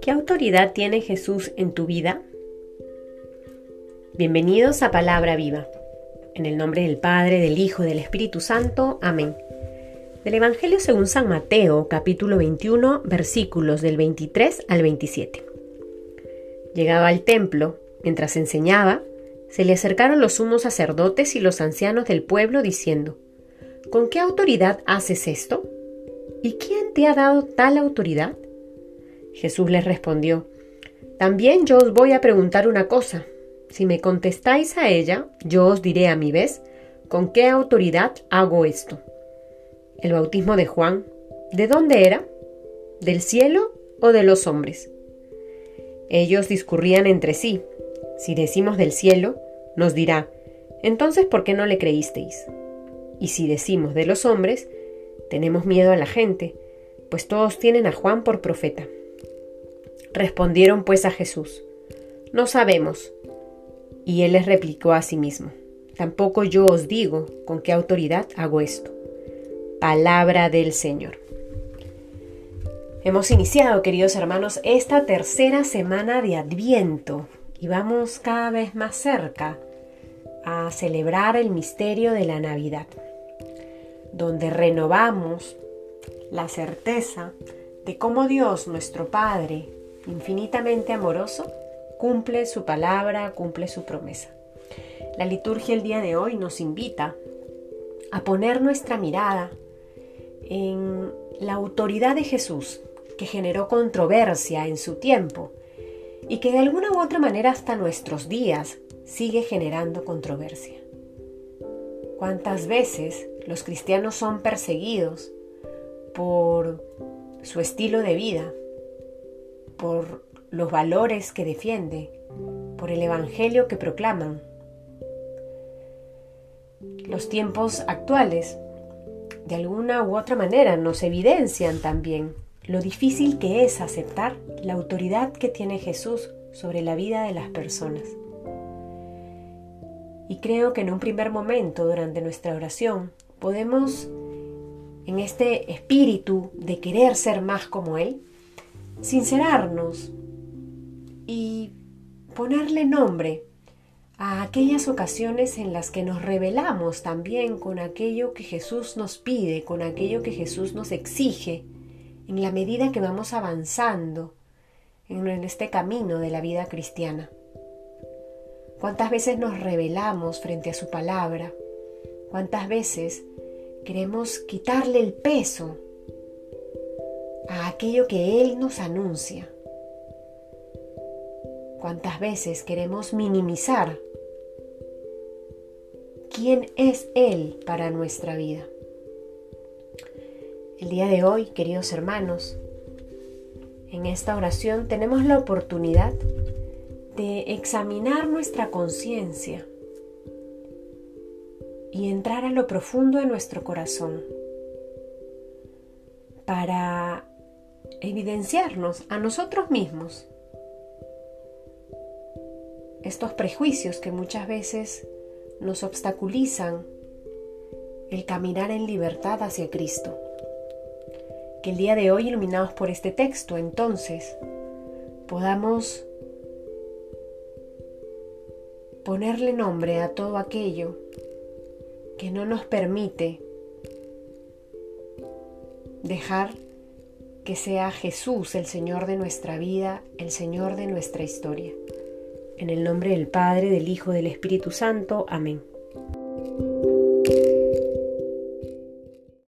¿Qué autoridad tiene Jesús en tu vida? Bienvenidos a Palabra Viva. En el nombre del Padre, del Hijo y del Espíritu Santo. Amén. Del Evangelio según San Mateo, capítulo 21, versículos del 23 al 27. Llegaba al templo, mientras enseñaba, se le acercaron los sumos sacerdotes y los ancianos del pueblo diciendo, ¿Con qué autoridad haces esto? ¿Y quién te ha dado tal autoridad? Jesús les respondió, También yo os voy a preguntar una cosa. Si me contestáis a ella, yo os diré a mi vez, ¿con qué autoridad hago esto? El bautismo de Juan, ¿de dónde era? ¿Del cielo o de los hombres? Ellos discurrían entre sí, si decimos del cielo, nos dirá, entonces ¿por qué no le creísteis? Y si decimos de los hombres, tenemos miedo a la gente, pues todos tienen a Juan por profeta. Respondieron pues a Jesús, no sabemos. Y él les replicó a sí mismo, tampoco yo os digo con qué autoridad hago esto. Palabra del Señor. Hemos iniciado, queridos hermanos, esta tercera semana de Adviento, y vamos cada vez más cerca a celebrar el misterio de la Navidad, donde renovamos la certeza de cómo Dios, nuestro Padre, infinitamente amoroso, cumple su palabra, cumple su promesa. La liturgia el día de hoy nos invita a poner nuestra mirada en la autoridad de Jesús, que generó controversia en su tiempo y que de alguna u otra manera hasta nuestros días sigue generando controversia. ¿Cuántas veces los cristianos son perseguidos por su estilo de vida, por los valores que defiende, por el Evangelio que proclaman? Los tiempos actuales, de alguna u otra manera, nos evidencian también lo difícil que es aceptar la autoridad que tiene Jesús sobre la vida de las personas. Y creo que en un primer momento durante nuestra oración podemos, en este espíritu de querer ser más como Él, sincerarnos y ponerle nombre a aquellas ocasiones en las que nos rebelamos también con aquello que Jesús nos pide, con aquello que Jesús nos exige, en la medida que vamos avanzando en este camino de la vida cristiana. ¿Cuántas veces nos rebelamos frente a su palabra? ¿Cuántas veces queremos quitarle el peso a aquello que Él nos anuncia? ¿Cuántas veces queremos minimizar quién es Él para nuestra vida? El día de hoy, queridos hermanos, en esta oración tenemos la oportunidad de examinar nuestra conciencia y entrar a lo profundo de nuestro corazón para evidenciarnos a nosotros mismos estos prejuicios que muchas veces nos obstaculizan el caminar en libertad hacia Cristo. Que el día de hoy, iluminados por este texto, entonces podamos ponerle nombre a todo aquello que no nos permite dejar que sea Jesús el Señor de nuestra vida, el Señor de nuestra historia. En el nombre del Padre, del Hijo, del Espíritu Santo. Amén.